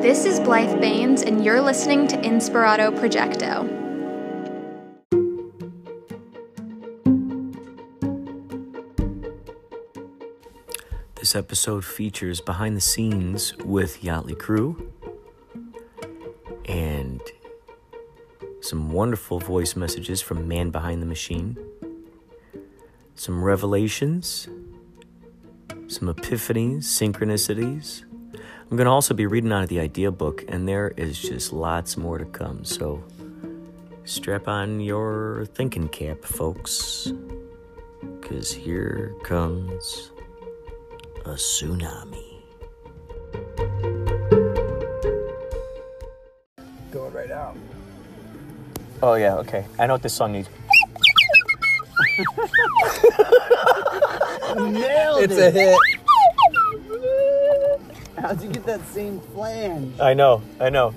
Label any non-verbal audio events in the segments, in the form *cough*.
This is Blythe Baines, and you're listening to Inspirato Projecto. This episode features behind the scenes with Yachtly Crew and some wonderful voice messages from Man Behind the Machine, some revelations, some epiphanies, synchronicities. I'm going to also be reading out of the idea book, and there is just lots more to come. So strap on your thinking cap, folks, because here comes a tsunami. Going right out. Oh, yeah, okay. I know what this song needs. *laughs* Nailed It's it. a hit. How'd you get that same flange? I know, I know.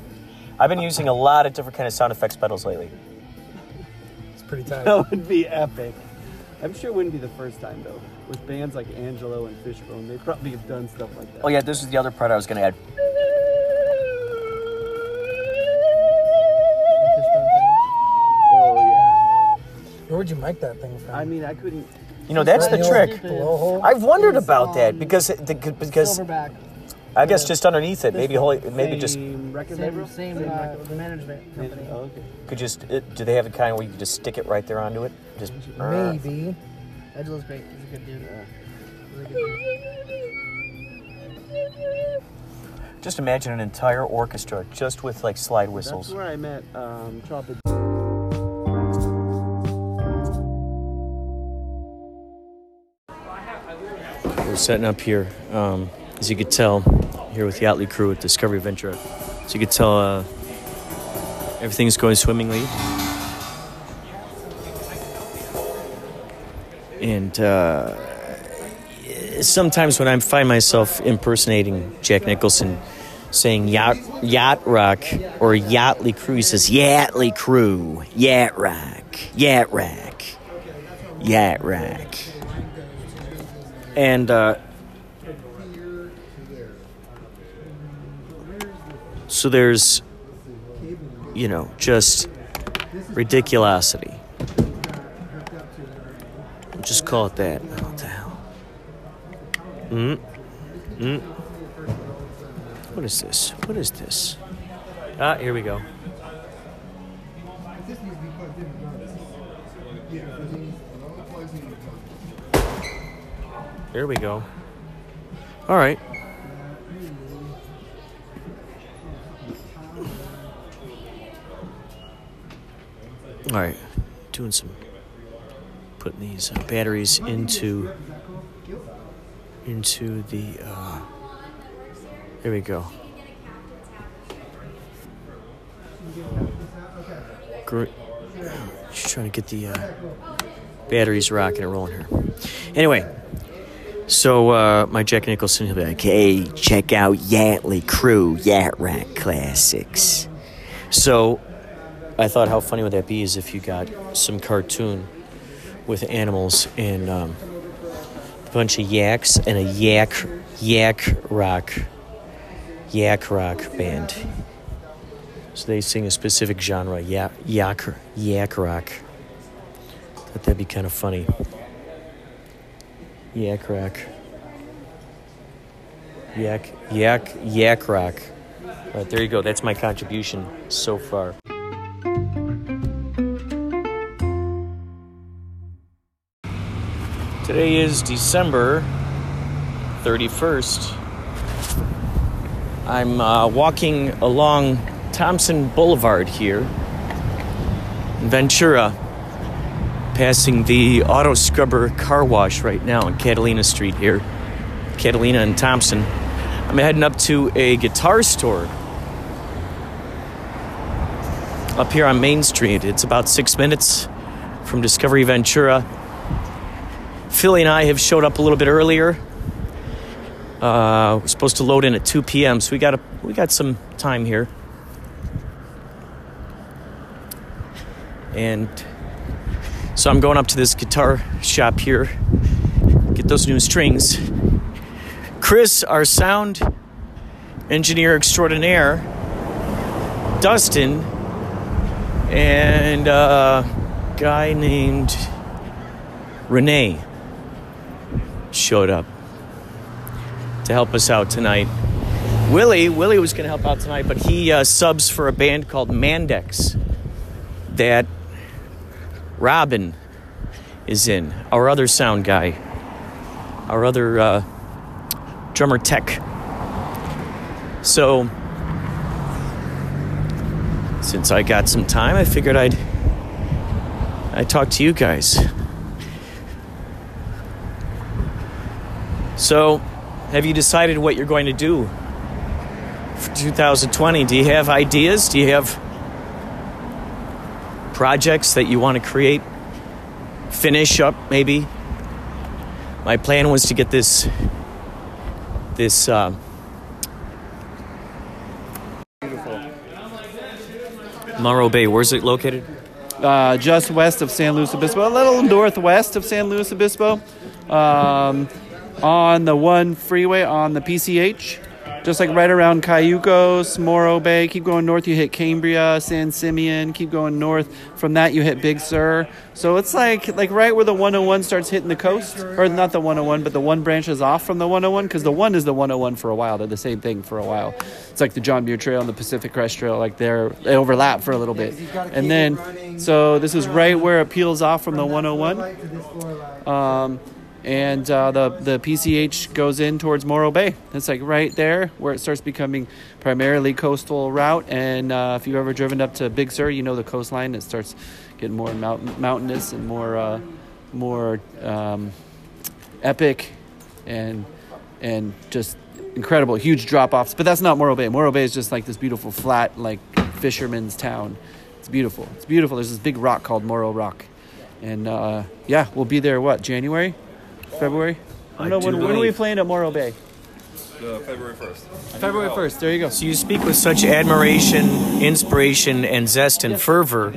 I've been using a lot of different kind of sound effects pedals lately. It's pretty tight. That would be epic. I'm sure it wouldn't be the first time though. With bands like Angelo and Fishbone, they probably have done stuff like that. Oh, yeah, this is the other part I was going to add. Oh yeah. Where would you mic that thing from? I mean, I couldn't. You know, that's the trick. I've wondered about that because the, because Silverback. I guess just underneath it, maybe holy, maybe just record Same, label. same, uh, the management company. Oh, okay. could just it, do they have a kind where you could just stick it right there onto it? Just Maybe. Angelo's great. He's a good dude. Really good dude. just imagine an entire orchestra just with like slide That's whistles. where I met um, Chopper. We're setting up here, um, as you could tell, here with the Yachtly crew at Discovery Ventura. So you could tell uh, everything's going swimmingly. And uh, sometimes when I find myself impersonating Jack Nicholson, saying yacht, yacht rock or Yachtly crew, he says Yachtly crew, yacht rock, yacht rock, yacht rock. And uh, so there's, you know, just ridiculosity. We'll just call it that. What the hell? Mm. Mm. What is this? What is this? Ah, here we go. There we go. All right. All right. Doing some putting these uh, batteries into into the uh there we go. Great. Just trying to get the uh, batteries rocking and rolling here. Anyway, so uh, my Jack Nicholson, he'll be like, "Hey, check out Yachtly Crew Yacht Rack Classics." So I thought, how funny would that be? Is if you got some cartoon with animals and um, a bunch of yaks and a yak yak rock yak rock band. So they sing a specific genre, yak yak yak rock. Thought that'd be kind of funny. Yak rock. Yak yak yak rock. All right, there you go. That's my contribution so far. Today is December 31st. I'm uh, walking along Thompson Boulevard here in Ventura, passing the auto scrubber car wash right now on Catalina Street here. Catalina and Thompson. I'm heading up to a guitar store up here on Main Street. It's about six minutes from Discovery Ventura. Philly and I have showed up a little bit earlier. Uh, we're supposed to load in at 2 p.m., so we got a, we got some time here. And so I'm going up to this guitar shop here, get those new strings. Chris, our sound engineer extraordinaire, Dustin, and a guy named Renee showed up to help us out tonight. Willie, Willie was going to help out tonight, but he uh, subs for a band called Mandex that Robin is in, our other sound guy, our other uh, drummer tech. So, since I got some time, I figured I'd I'd talk to you guys. So, have you decided what you're going to do for 2020? Do you have ideas? Do you have projects that you want to create? Finish up, maybe? My plan was to get this this uh, Morro Bay. Where's it located? uh, just west of San Luis Obispo, a little northwest of San Luis Obispo, um, on the one freeway on the PCH. Just like right around Cayucos, Morro Bay. Keep going north, you hit Cambria, San Simeon. Keep going north. From that, you hit Big Sur. So it's like like right where the 101 starts hitting the coast, or not the 101, but the one branches off from the 101 because the one is the 101 for a while. They're the same thing for a while. It's like the John Muir Trail and the Pacific Crest Trail. Like they're they overlap for a little bit, and then so this is right where it peels off from the 101. Um, and uh, the the PCH goes in towards Morro Bay. It's like right there where it starts becoming primarily coastal route. And uh, if you've ever driven up to Big Sur, you know the coastline. It starts getting more mountain, mountainous and more uh, more um, epic, and and just incredible, huge drop offs. But that's not Morro Bay. Morro Bay is just like this beautiful flat like fisherman's town. It's beautiful. It's beautiful. There's this big rock called Morro Rock, and uh, yeah, we'll be there. What January? February? I I don't know do when, when are we playing at Morro Bay. Uh, February 1st. February first. There you go. So you speak with such admiration, inspiration, and zest and fervor.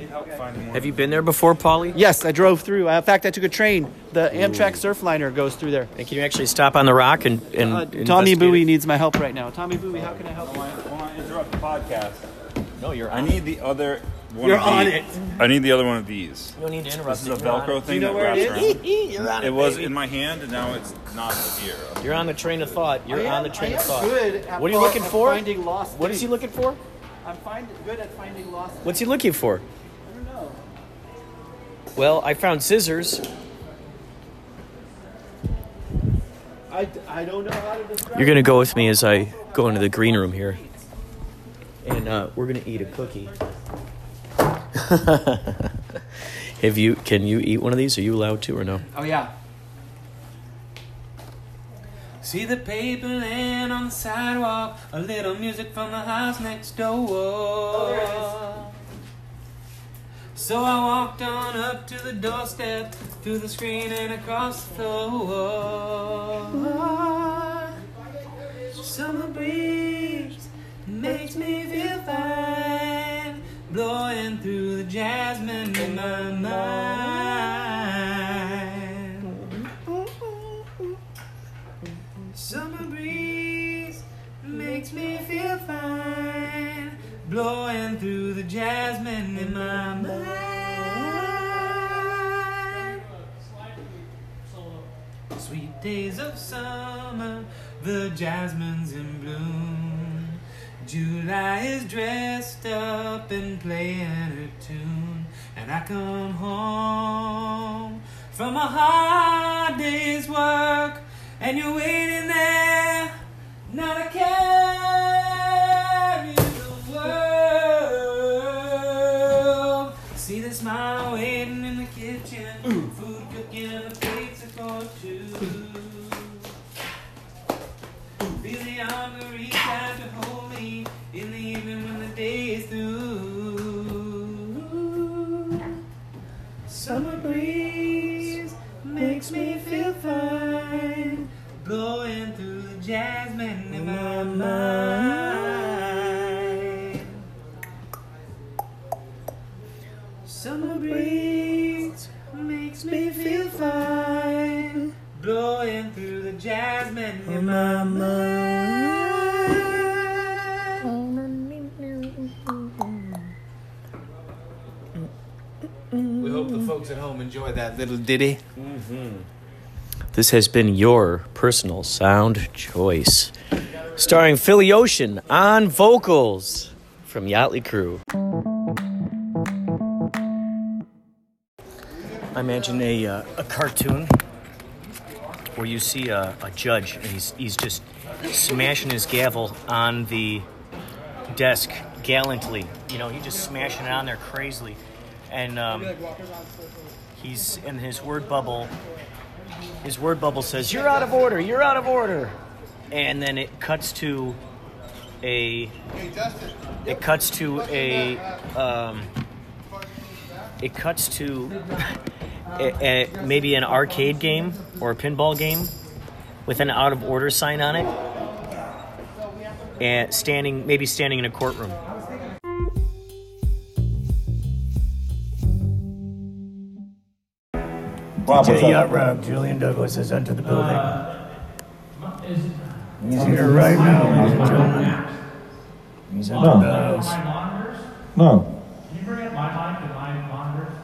Have you been there before, Paulie? Yes, I drove through. Uh, in fact, I took a train. The Amtrak Surfliner goes through there. And can you actually stop on the rock and, and Uh, Tommy it? Bowie needs my help right now. Tommy Bowie, how can I help I you? I want to interrupt the podcast. No, you're I need the other one You're of on these. it. I need the other one of these. You don't need to interrupt. This is a Velcro thing know that where it wraps is? around. *laughs* You're on it, It was baby. in my hand, and now it's not here. You're on the train of thought. You're I on the train I of am thought. good at What are you fi- looking at for? Finding lost. What is he things. looking for? I'm find, good at finding lost. What's he looking for? I don't know. Well, I found scissors. I, I don't know how to describe. You're gonna go with me as I go into the green room here, and uh, we're gonna eat a cookie. *laughs* Have you? Can you eat one of these? Are you allowed to or no? Oh yeah. See the paper laying on the sidewalk, a little music from the house next door. So I walked on up to the doorstep, through the screen and across the floor. Summer breeze makes me feel fine, blowing through the jasmine in my mind. Summer breeze makes me feel fine, blowing through the jasmine in my mind. Sweet days of summer, the jasmine's in bloom. July is dressed up and playing her tune, and I come home from a hard day's work, and you're waiting there, not a care enjoy that little ditty. This has been your personal sound choice. Starring Philly Ocean on vocals from Yachtly Crew. I imagine a, uh, a cartoon where you see a, a judge and he's, he's just smashing his gavel on the desk gallantly. You know, he's just smashing it on there crazily. And um, he's in his word bubble his word bubble says, You're out of order, you're out of order. And then it cuts to a. It cuts to a. Um, it cuts to a, a, maybe an arcade game or a pinball game with an out of order sign on it. And standing, maybe standing in a courtroom. Rob, what's up? Rob, Julian Douglas has entered the building. He's here right now, ladies and gentlemen. He's entered No. the house. No.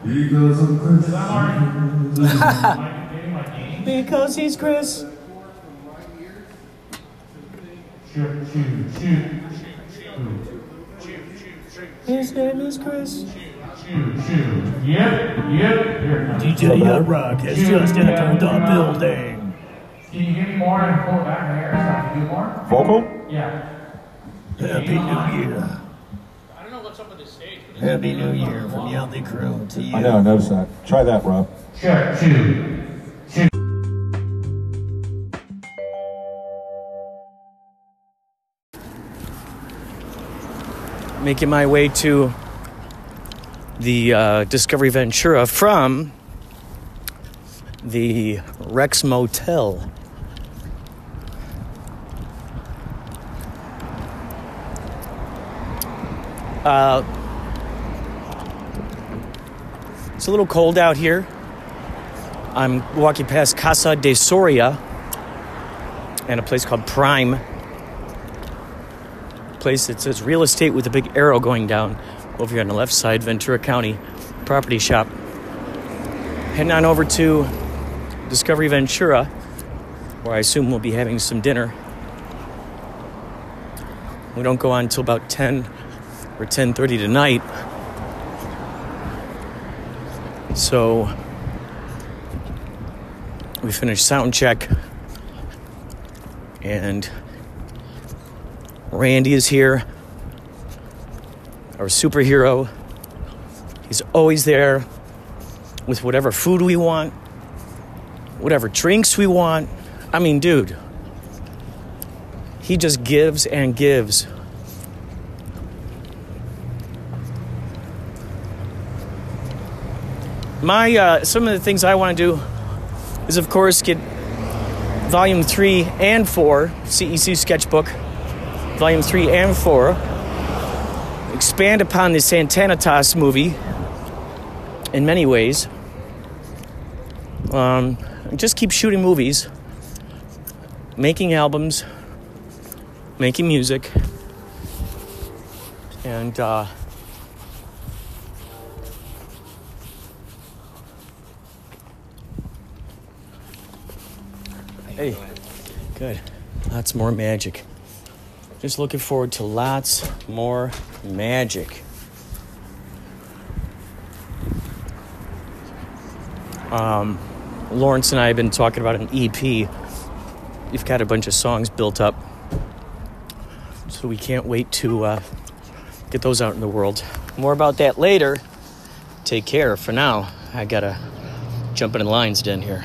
*laughs* Because he's Chris. His name is Chris. DJ Yacht Rock has just entered the building. Can you give me more and pull it back in the air so I can do more? Vocal? Yeah. Happy New Year. I don't know what's up with this stage. Happy New Year from Yachtly Crew to you. I know, I noticed that. Try that, Rob. Check two. making my way to the uh, Discovery Ventura from the Rex Motel. Uh, it's a little cold out here. I'm walking past Casa de Soria and a place called Prime place that says real estate with a big arrow going down over here on the left side, Ventura County property shop. Heading on over to Discovery Ventura, where I assume we'll be having some dinner. We don't go on until about 10 or 10:30 tonight. So we finished sound check and Randy is here, our superhero. He's always there with whatever food we want, whatever drinks we want. I mean, dude, he just gives and gives. My uh, some of the things I want to do is, of course, get volume three and four CEC sketchbook volume 3 and 4 expand upon the Santanitas movie in many ways. Um, just keep shooting movies, making albums, making music, and uh, hey, good. Lots more magic. Just looking forward to lots more magic. Um, Lawrence and I have been talking about an EP. We've got a bunch of songs built up, so we can't wait to uh, get those out in the world. More about that later. Take care. For now, I gotta jump in the lines den here.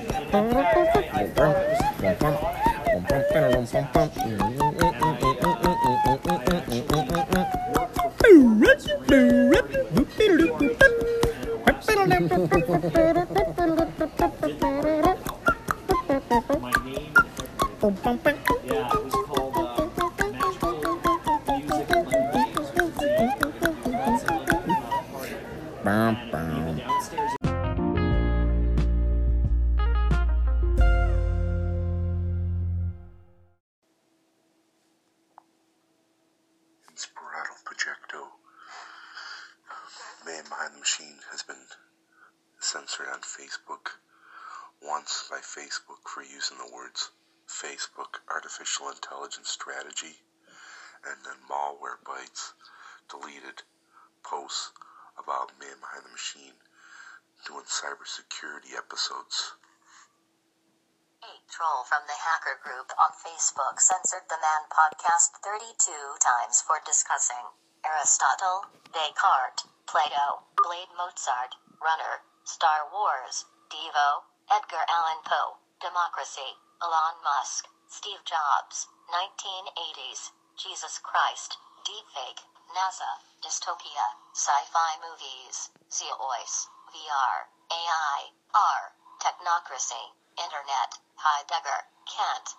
censored the Man podcast 32 times for discussing Aristotle, Descartes, Plato, Blade Mozart, Runner, Star Wars, Devo, Edgar Allan Poe, Democracy, Elon Musk, Steve Jobs, 1980s, Jesus Christ, Deepfake, NASA, Dystopia, Sci-Fi Movies, Zeois, VR, AI, R, Technocracy, Internet, Heidegger, Kant.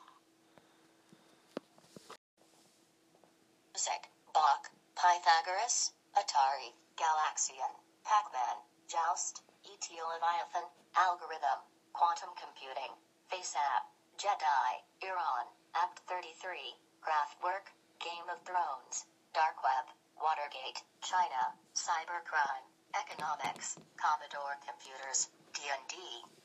Music, Bach, Pythagoras, Atari, Galaxian, Pac-Man, Joust, ET Leviathan, Algorithm, Quantum Computing, FaceApp, Jedi, Iran, Apt33, Kraftwerk, Game of Thrones, Dark Web, Watergate, China, Cybercrime, Economics, Commodore Computers, D&D,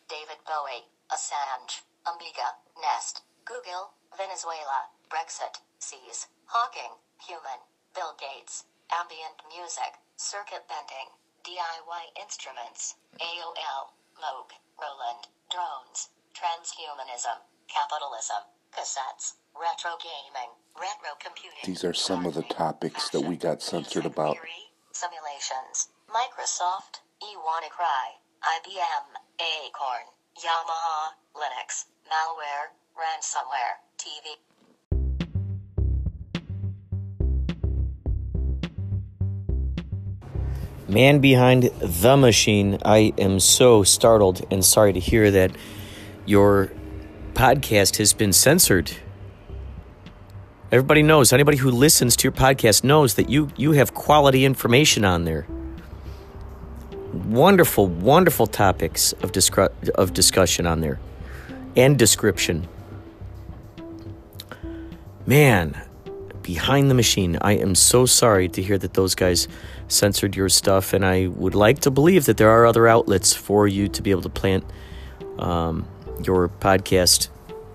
David Bowie, Assange, Amiga, Nest, Google, Venezuela, Brexit, Seas, Hawking, Human, Bill Gates, Ambient Music, Circuit Bending, DIY Instruments, AOL, Moog, Roland, Drones, Transhumanism, Capitalism, Cassettes, Retro Gaming, Retro Computing. These are some of the topics that we got censored about. Simulations, Microsoft, eWannaCry, IBM, Acorn, Yamaha, Linux, malware, ransomware, TV. Man behind the machine, I am so startled and sorry to hear that your podcast has been censored. Everybody knows, anybody who listens to your podcast knows that you, you have quality information on there. Wonderful, wonderful topics of, discru- of discussion on there and description. Man, behind the machine, I am so sorry to hear that those guys censored your stuff, and I would like to believe that there are other outlets for you to be able to plant um, your podcast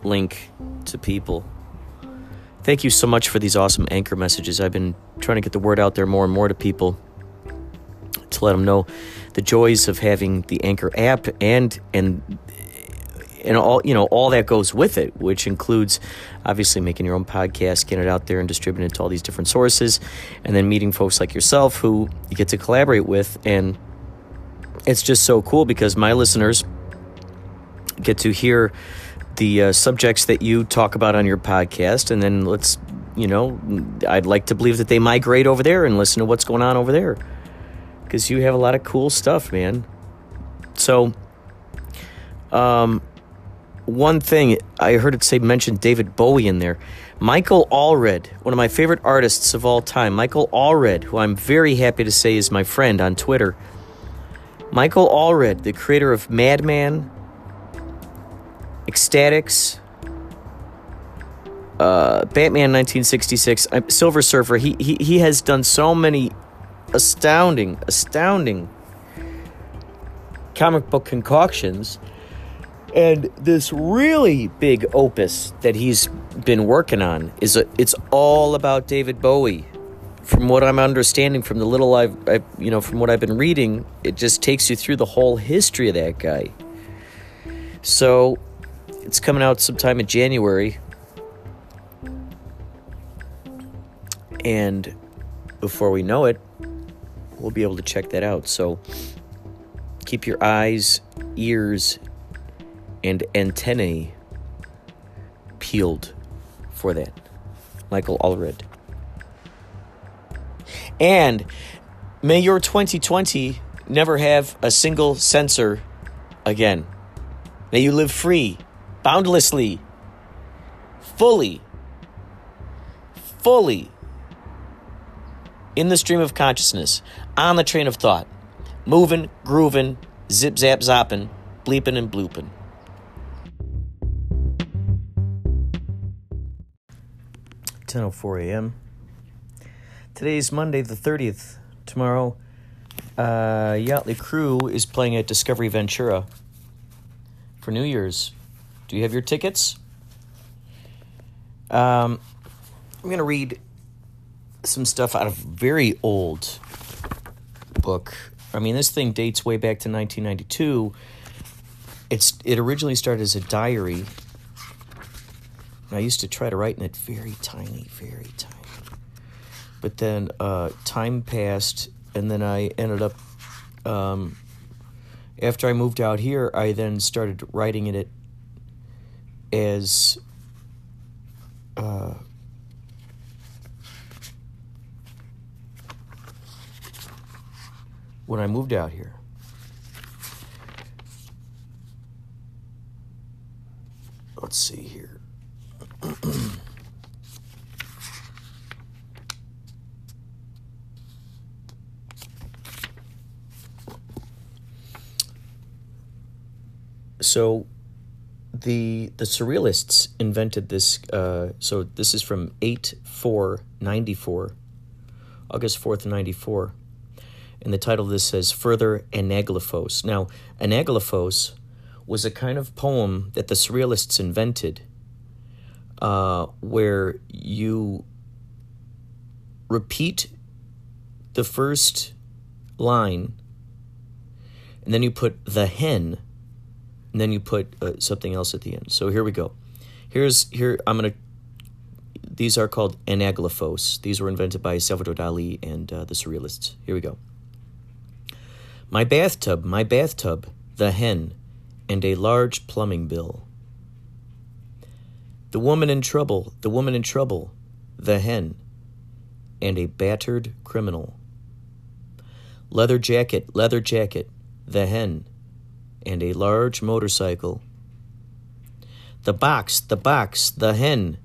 link to people. Thank you so much for these awesome anchor messages. I've been trying to get the word out there more and more to people to let them know the joys of having the Anchor app and and and all you know all that goes with it, which includes obviously making your own podcast, getting it out there and distributing it to all these different sources, and then meeting folks like yourself who you get to collaborate with, and it's just so cool because my listeners get to hear the uh, subjects that you talk about on your podcast, and then let's you know I'd like to believe that they migrate over there and listen to what's going on over there. Because you have a lot of cool stuff, man. So, um, one thing I heard it say mention David Bowie in there. Michael Allred, one of my favorite artists of all time. Michael Allred, who I'm very happy to say is my friend on Twitter. Michael Allred, the creator of Madman, Ecstatics, uh, Batman 1966, uh, Silver Surfer. He, he he has done so many astounding, astounding comic book concoctions. And this really big opus that he's been working on is a, it's all about David Bowie. From what I'm understanding, from the little I've, I've, you know, from what I've been reading, it just takes you through the whole history of that guy. So, it's coming out sometime in January, and before we know it, we'll be able to check that out. So, keep your eyes, ears, and antennae peeled for that. Michael Allred. And may your 2020 never have a single censor again. May you live free boundlessly, fully, fully in the stream of consciousness, on the train of thought, moving, grooving, zip zap zopping, bleeping and blooping. Ten oh four a.m. Today is Monday the thirtieth. Tomorrow, uh, Yachtly Crew is playing at Discovery Ventura for New Year's. Do you have your tickets? Um, I'm going to read some stuff out of a very old book. I mean, this thing dates way back to 1992. It's it originally started as a diary. I used to try to write in it very tiny, very tiny. But then uh, time passed, and then I ended up. Um, after I moved out here, I then started writing in it as. Uh, when I moved out here. Let's see here. *clears throat* so the the surrealists invented this uh, so this is from 8 4 94 august 4th 94 and the title of this says Further Anaglyphos. Now, Anaglyphos was a kind of poem that the Surrealists invented uh, where you repeat the first line and then you put the hen and then you put uh, something else at the end. So here we go. Here's here I'm going to these are called anaglyphos. These were invented by Salvador Dali and uh, the Surrealists. Here we go. My bathtub, my bathtub, the hen, and a large plumbing bill. The woman in trouble, the woman in trouble, the hen, and a battered criminal. Leather jacket, leather jacket, the hen, and a large motorcycle. The box, the box, the hen,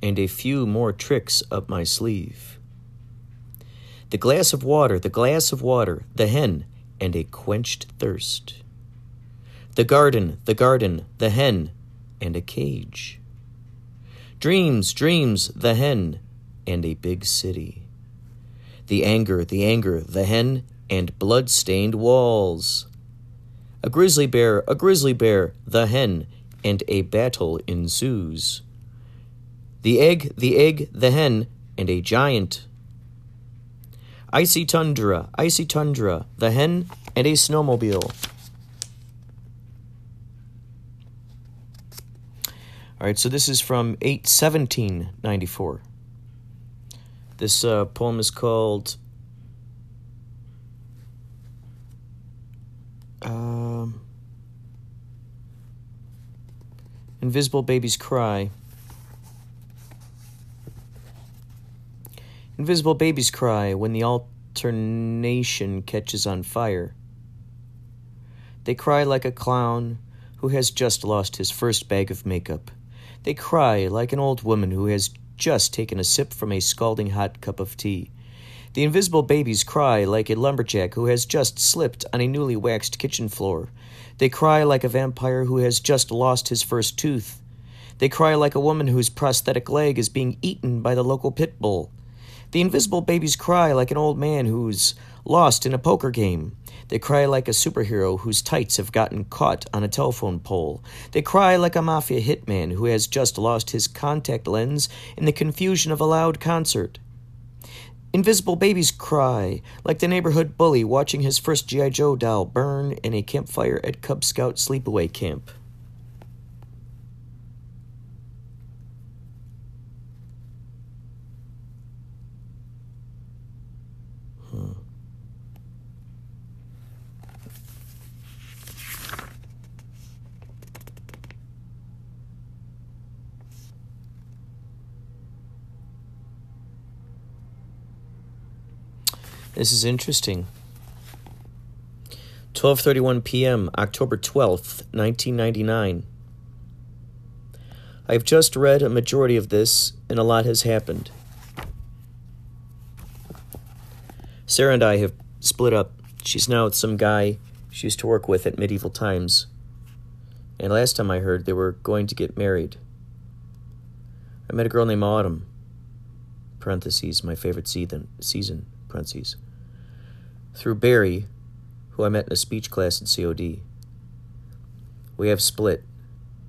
and a few more tricks up my sleeve. The glass of water, the glass of water, the hen, and a quenched thirst. The garden, the garden, the hen, and a cage. Dreams, dreams, the hen, and a big city. The anger, the anger, the hen, and blood stained walls. A grizzly bear, a grizzly bear, the hen, and a battle ensues. The egg, the egg, the hen, and a giant Icy Tundra, Icy Tundra, The Hen, and a Snowmobile. All right, so this is from 81794. This uh, poem is called um, Invisible Babies Cry. Invisible babies cry when the alternation catches on fire. They cry like a clown who has just lost his first bag of makeup. They cry like an old woman who has just taken a sip from a scalding hot cup of tea. The invisible babies cry like a lumberjack who has just slipped on a newly waxed kitchen floor. They cry like a vampire who has just lost his first tooth. They cry like a woman whose prosthetic leg is being eaten by the local pit bull. The invisible babies cry like an old man who's lost in a poker game. They cry like a superhero whose tights have gotten caught on a telephone pole. They cry like a mafia hitman who has just lost his contact lens in the confusion of a loud concert. Invisible babies cry like the neighborhood bully watching his first G.I. Joe doll burn in a campfire at Cub Scout sleepaway camp. This is interesting. 12:31 p.m., October 12th, 1999. I've just read a majority of this, and a lot has happened. Sarah and I have split up. She's now with some guy she used to work with at medieval times. And last time I heard, they were going to get married. I met a girl named Autumn. Parentheses, my favorite season. Season. Through Barry, who I met in a speech class at COD. We have split,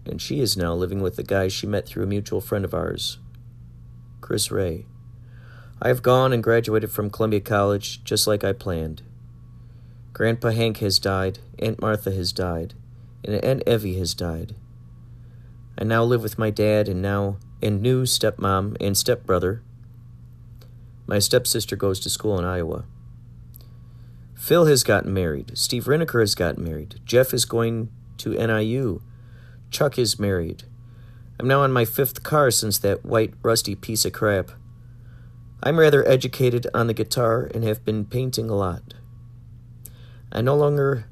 and she is now living with the guy she met through a mutual friend of ours, Chris Ray. I have gone and graduated from Columbia College just like I planned. Grandpa Hank has died, Aunt Martha has died, and Aunt Evie has died. I now live with my dad and now and new stepmom and stepbrother. My stepsister goes to school in Iowa. Phil has gotten married. Steve Rineker has gotten married. Jeff is going to NIU. Chuck is married. I'm now on my fifth car since that white, rusty piece of crap. I'm rather educated on the guitar and have been painting a lot. I no longer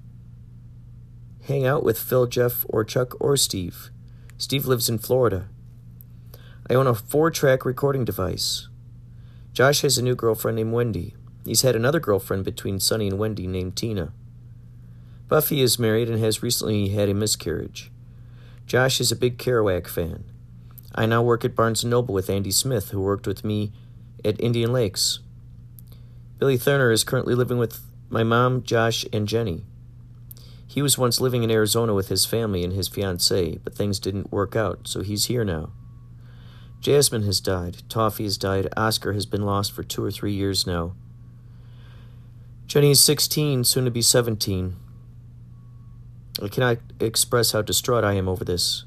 hang out with Phil, Jeff, or Chuck, or Steve. Steve lives in Florida. I own a four track recording device. Josh has a new girlfriend named Wendy. He's had another girlfriend between Sonny and Wendy named Tina. Buffy is married and has recently had a miscarriage. Josh is a big Kerouac fan. I now work at Barnes & Noble with Andy Smith, who worked with me at Indian Lakes. Billy Thurner is currently living with my mom, Josh, and Jenny. He was once living in Arizona with his family and his fiancée, but things didn't work out, so he's here now. Jasmine has died. Toffee has died. Oscar has been lost for two or three years now. Jenny is 16, soon to be 17. I cannot express how distraught I am over this.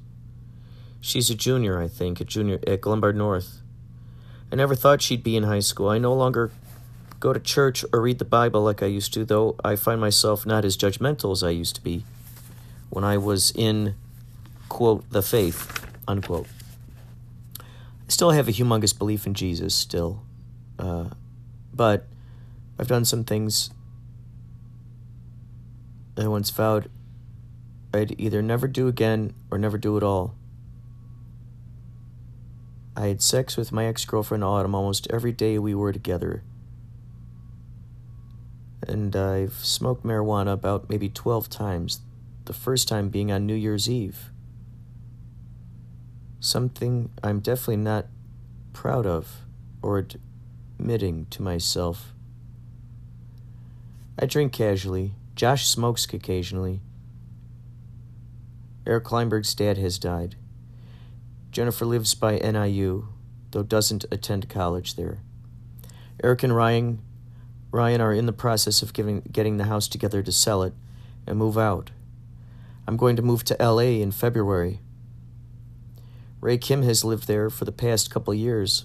She's a junior, I think, a junior at Glenbard North. I never thought she'd be in high school. I no longer go to church or read the Bible like I used to, though I find myself not as judgmental as I used to be when I was in, quote, the faith, unquote. I still have a humongous belief in Jesus, still. Uh, but I've done some things I once vowed I'd either never do again or never do at all. I had sex with my ex girlfriend Autumn almost every day we were together. And I've smoked marijuana about maybe 12 times, the first time being on New Year's Eve. Something I'm definitely not proud of or admitting to myself. I drink casually. Josh smokes occasionally. Eric Kleinberg's dad has died. Jennifer lives by NIU, though doesn't attend college there. Eric and Ryan, Ryan are in the process of giving, getting the house together to sell it and move out. I'm going to move to LA in February. Ray Kim has lived there for the past couple years.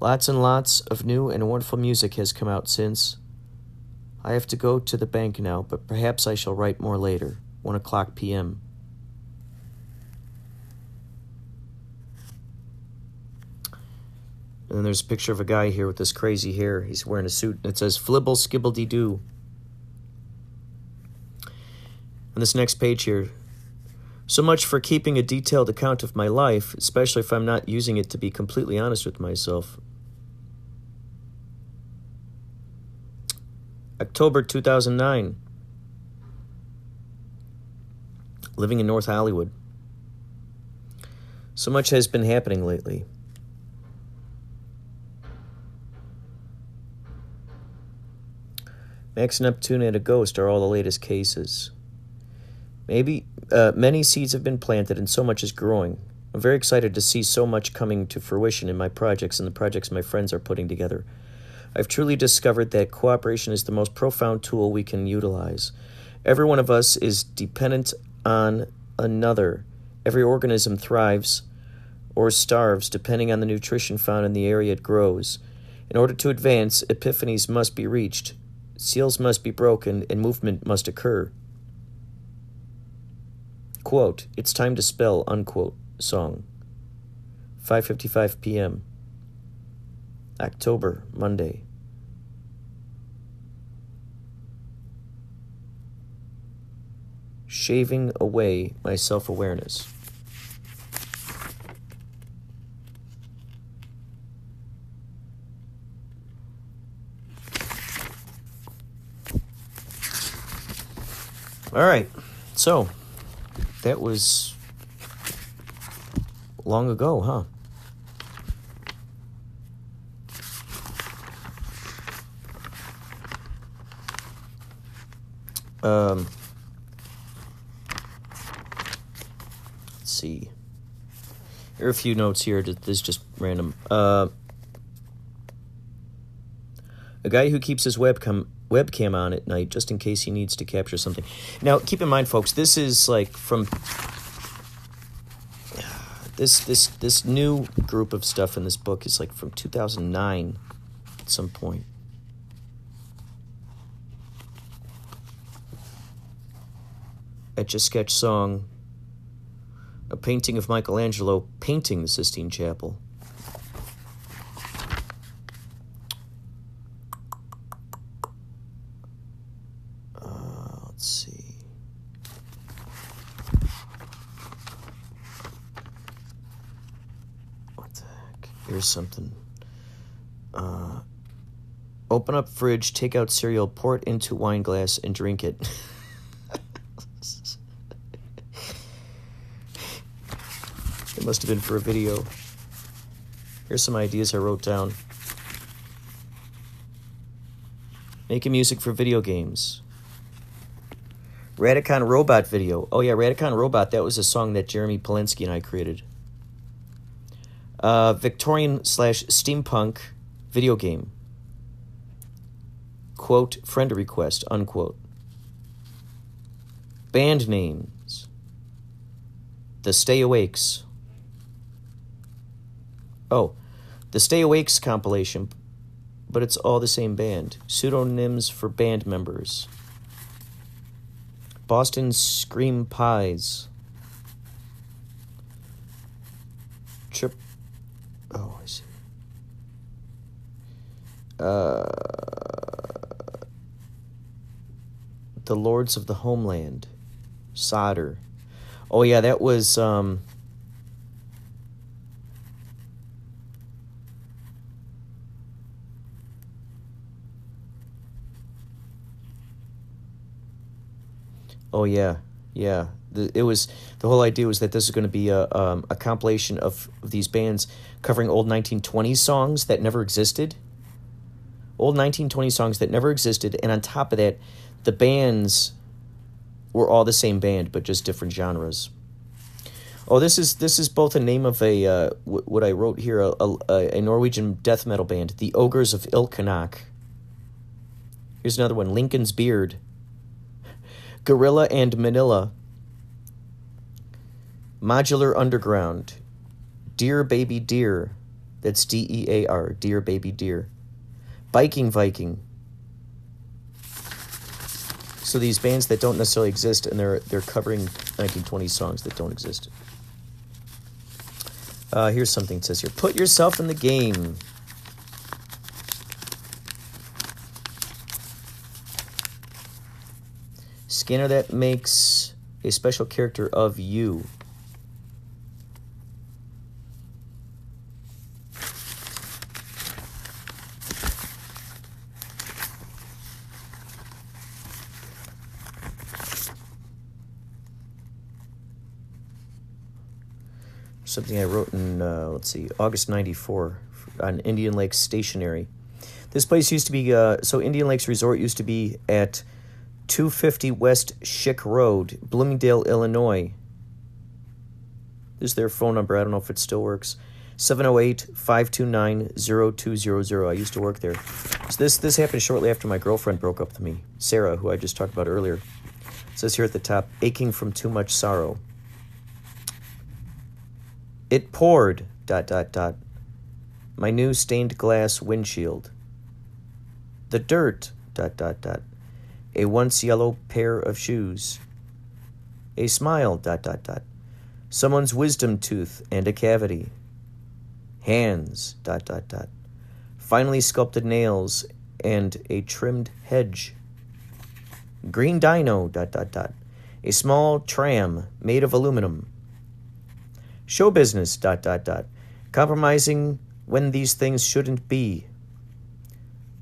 Lots and lots of new and wonderful music has come out since. I have to go to the bank now, but perhaps I shall write more later, 1 o'clock p.m. And then there's a picture of a guy here with this crazy hair. He's wearing a suit. and It says Flibble Skibbledy Doo. On this next page here, so much for keeping a detailed account of my life, especially if I'm not using it to be completely honest with myself. October 2009. Living in North Hollywood. So much has been happening lately. Max Neptune and a ghost are all the latest cases. Maybe uh, many seeds have been planted and so much is growing. I'm very excited to see so much coming to fruition in my projects and the projects my friends are putting together. I've truly discovered that cooperation is the most profound tool we can utilize. Every one of us is dependent on another. Every organism thrives or starves depending on the nutrition found in the area it grows. In order to advance, epiphanies must be reached, seals must be broken, and movement must occur. Quote, It's Time to Spell, unquote, song. 5.55 p.m. October, Monday. Shaving away my self awareness. All right. So, that was long ago, huh? Um, let's see. There are a few notes here. This is just random. Uh, a guy who keeps his webcam webcam on at night just in case he needs to capture something. Now, keep in mind, folks, this is like from *sighs* this this this new group of stuff in this book is like from 2009 at some point. Etch a Sketch song, a painting of Michelangelo painting the Sistine Chapel. Uh, let's see. What the heck? Here's something. Uh, open up fridge, take out cereal, pour it into wine glass, and drink it. *laughs* it must have been for a video. Here's some ideas I wrote down. Making music for video games. Radicon Robot video. Oh yeah, Radicon Robot. That was a song that Jeremy Polinsky and I created. Uh, Victorian slash steampunk video game. Quote friend request unquote. Band names. The Stay Awakes. Oh, the Stay Awakes compilation, but it's all the same band. Pseudonyms for band members. Boston Scream Pies. Oh, I see. Uh, the Lords of the Homeland. Solder. Oh, yeah, that was. Um, Oh yeah, yeah. The, it was the whole idea was that this is going to be a um, a compilation of, of these bands covering old 1920s songs that never existed. Old 1920 songs that never existed, and on top of that, the bands were all the same band but just different genres. Oh, this is this is both a name of a uh, w- what I wrote here a, a, a Norwegian death metal band, the Ogres of Ilkanak. Here's another one, Lincoln's Beard. Gorilla and Manila. Modular Underground. Dear Baby Deer. That's D E A R. Dear Baby Deer. Biking Viking. So these bands that don't necessarily exist and they're they're covering 1920 songs that don't exist. Uh, here's something it says here. Put yourself in the game. Scanner that makes a special character of you. Something I wrote in, uh, let's see, August 94 on Indian Lakes Stationery. This place used to be, uh, so Indian Lakes Resort used to be at 250 West Schick Road, Bloomingdale, Illinois. This is their phone number. I don't know if it still works. 708-529-0200. I used to work there. So this this happened shortly after my girlfriend broke up with me, Sarah, who I just talked about earlier. It says here at the top, aching from too much sorrow. It poured, dot dot dot. My new stained glass windshield. The dirt, dot dot dot. A once yellow pair of shoes, a smile, dot, dot, dot, someone's wisdom tooth and a cavity, hands, dot, dot, dot, finely sculpted nails and a trimmed hedge, green dino, dot, dot, dot, a small tram made of aluminum, show business, dot, dot, dot, compromising when these things shouldn't be.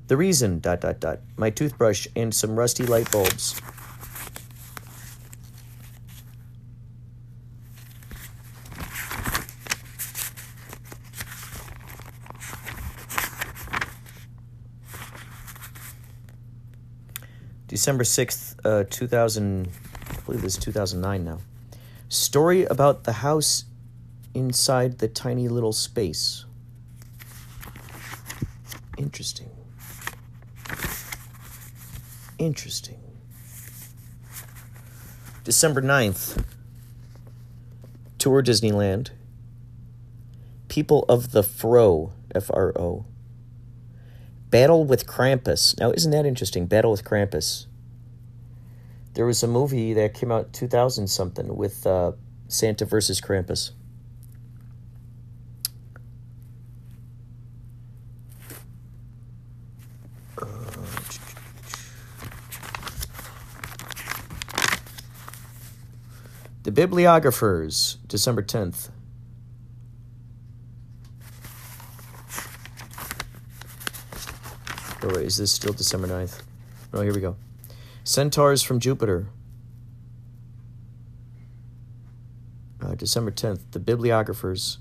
The reason, dot, dot, dot, my toothbrush and some rusty light bulbs. December 6th, uh, 2000, I believe this is 2009 now. Story about the house inside the tiny little space. Interesting. Interesting. December 9th, Tour Disneyland. People of the Fro, F R O. Battle with Krampus. Now, isn't that interesting? Battle with Krampus. There was a movie that came out 2000 something with uh, Santa versus Krampus. Uh, The Bibliographers, December 10th. Oh, wait, is this still December 9th? Oh, here we go. Centaurs from Jupiter. Uh, December 10th. The Bibliographers.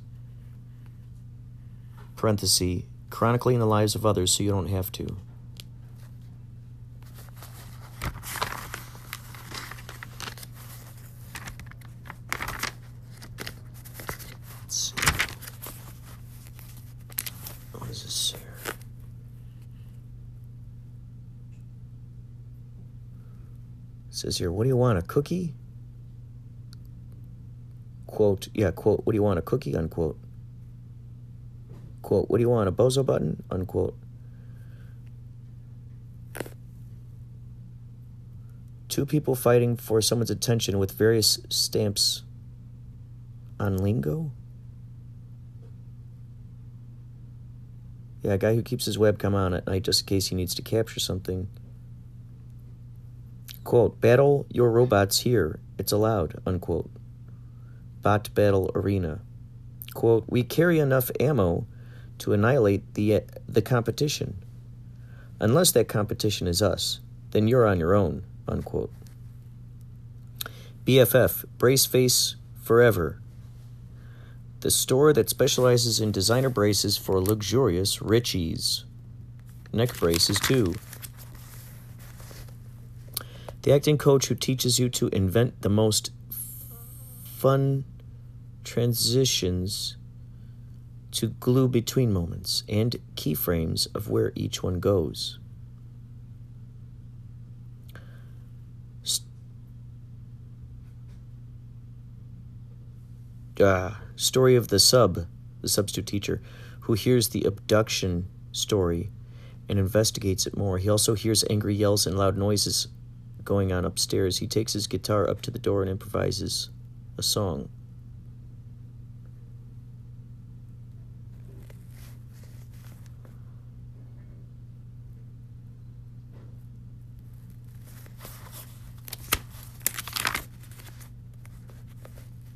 Parenthesis. Chronicling the lives of others so you don't have to. Let's see. What does this say? here? It says here, what do you want, a cookie? Quote, yeah, quote, what do you want, a cookie? Unquote. Quote, what do you want, a bozo button? Unquote. Two people fighting for someone's attention with various stamps on lingo? Yeah, a guy who keeps his webcam on at night just in case he needs to capture something. Quote, battle your robots here. It's allowed, unquote. Bot Battle Arena. Quote, we carry enough ammo to annihilate the, the competition. Unless that competition is us, then you're on your own, unquote. BFF, Brace Face Forever. The store that specializes in designer braces for luxurious richies. Neck braces, too. The acting coach who teaches you to invent the most fun transitions to glue between moments and keyframes of where each one goes. uh, story of the sub, the substitute teacher, who hears the abduction story and investigates it more. He also hears angry yells and loud noises going on upstairs. He takes his guitar up to the door and improvises a song.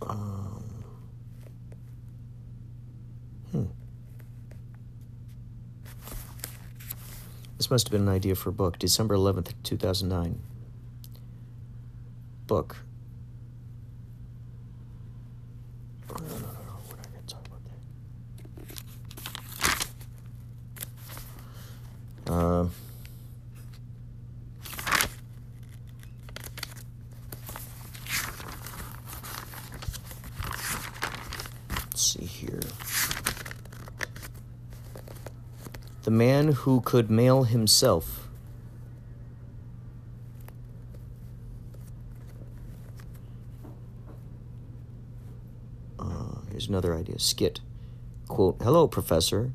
Um, hmm. This must have been an idea for a book. December 11th, 2009. Book. No, no, no, no. We're not going to talk about that. Um. Let's see here. The man who could mail himself. Uh, here's another idea. Skit. Quote Hello, Professor.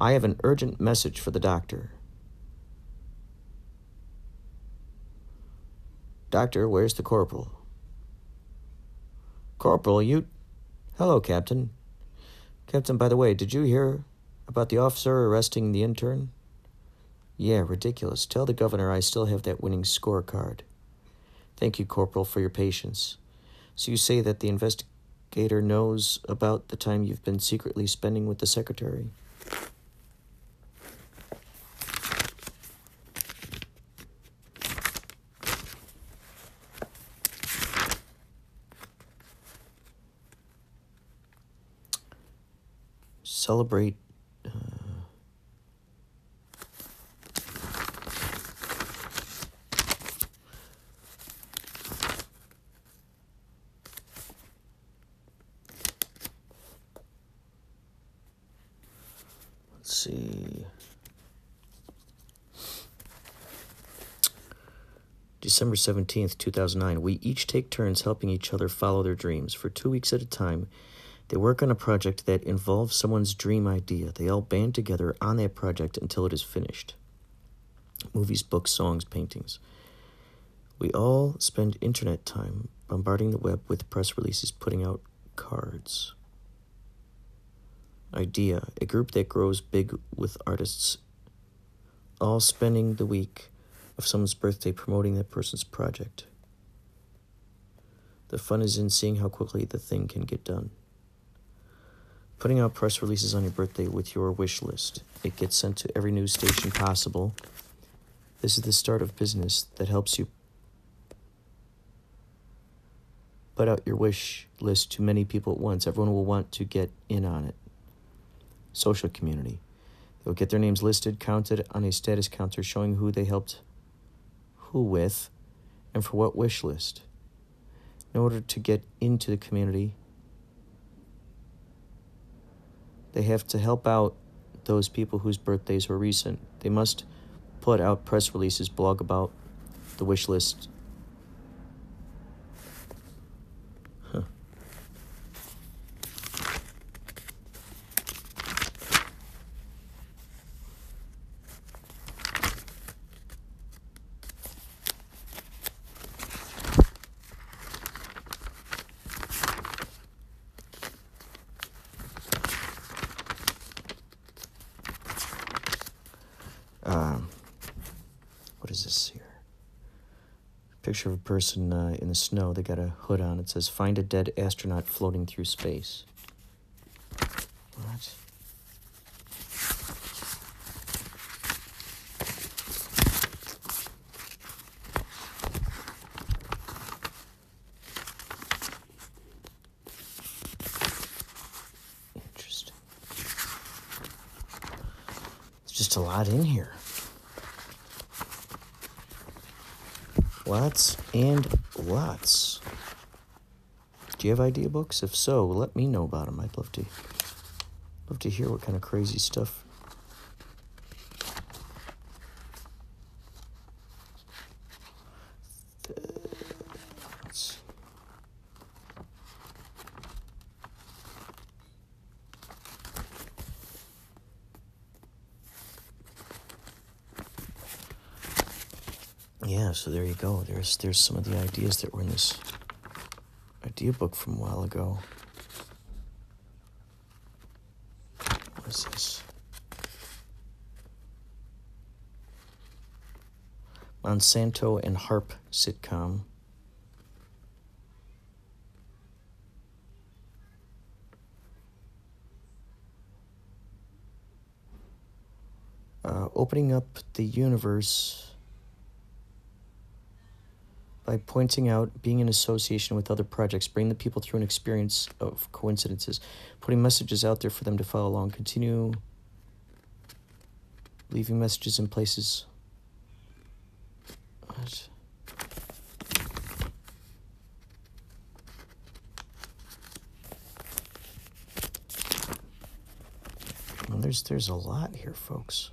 I have an urgent message for the doctor. Doctor, where's the corporal? Corporal, you. Hello, Captain. Captain, by the way, did you hear about the officer arresting the intern? Yeah, ridiculous. Tell the governor I still have that winning scorecard. Thank you, Corporal, for your patience. So you say that the investigator knows about the time you've been secretly spending with the secretary? Celebrate. Uh, let's see. December 17th, 2009. We each take turns helping each other follow their dreams. For two weeks at a time, they work on a project that involves someone's dream idea. They all band together on that project until it is finished. Movies, books, songs, paintings. We all spend internet time bombarding the web with press releases, putting out cards. Idea a group that grows big with artists, all spending the week of someone's birthday promoting that person's project. The fun is in seeing how quickly the thing can get done. Putting out press releases on your birthday with your wish list. It gets sent to every news station possible. This is the start of business that helps you put out your wish list to many people at once. Everyone will want to get in on it. Social community. They will get their names listed, counted on a status counter showing who they helped who with, and for what wish list. In order to get into the community, they have to help out those people whose birthdays were recent. They must put out press releases, blog about the wish list. Huh. Um, what is this here? Picture of a person uh, in the snow. They got a hood on. It says, "Find a dead astronaut floating through space." What? Interesting. There's just a lot in here. Lots and lots. Do you have idea books? If so, let me know about them. I'd love to love to hear what kind of crazy stuff. Let's- Yeah, so there you go. There's there's some of the ideas that were in this idea book from a while ago. What is this? Monsanto and Harp sitcom. Uh, opening up the universe by pointing out being in association with other projects, bring the people through an experience of coincidences, putting messages out there for them to follow along, continue leaving messages in places. What? Well, there's there's a lot here, folks.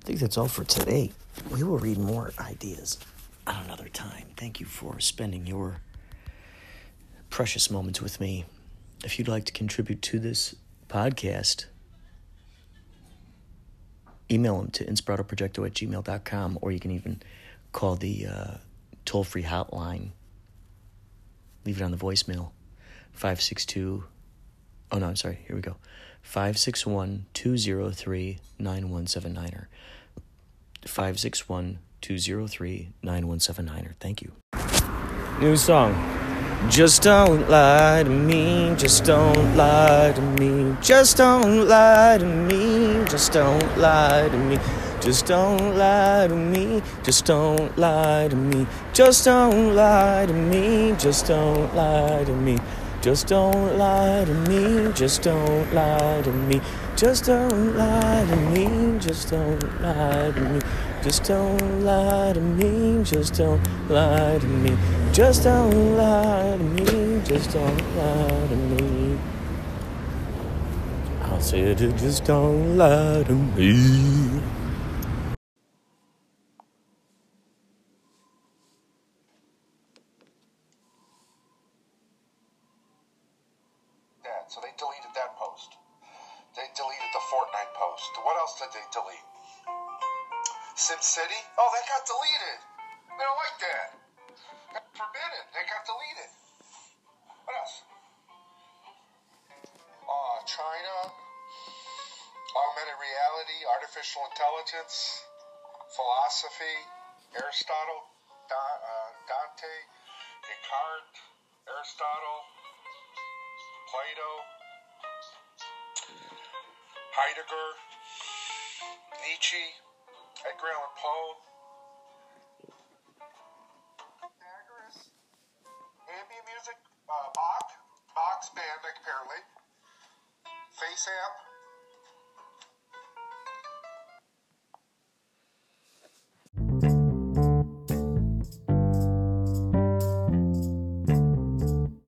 I think that's all for today. We will read more ideas at another time. Thank you for spending your precious moments with me. If you'd like to contribute to this podcast, email them to inspiratoprojecto at gmail.com or you can even call the uh, toll free hotline. Leave it on the voicemail 562 Oh no, I'm sorry. Here we go. 561 203 9179 or er. 561 203 9179 er. Thank you. New song. Just don't lie to me, just don't lie to me, just don't lie to me, just don't lie to me, just don't lie to me, just don't lie to me, just don't lie to me, just don't lie to me. Just don't lie to me, just don't lie to me, just don't lie to me. Just don't lie to me, just don't lie to me. Just don't lie to me, just don't lie to me. Just don't lie to me, just don't lie to me. I said, just don't lie to me. Descartes, Aristotle, Plato, Heidegger, Nietzsche, Edgar Allan Poe, Pythagoras, ambient music, uh, Bach, Bach's band apparently, FaceApp.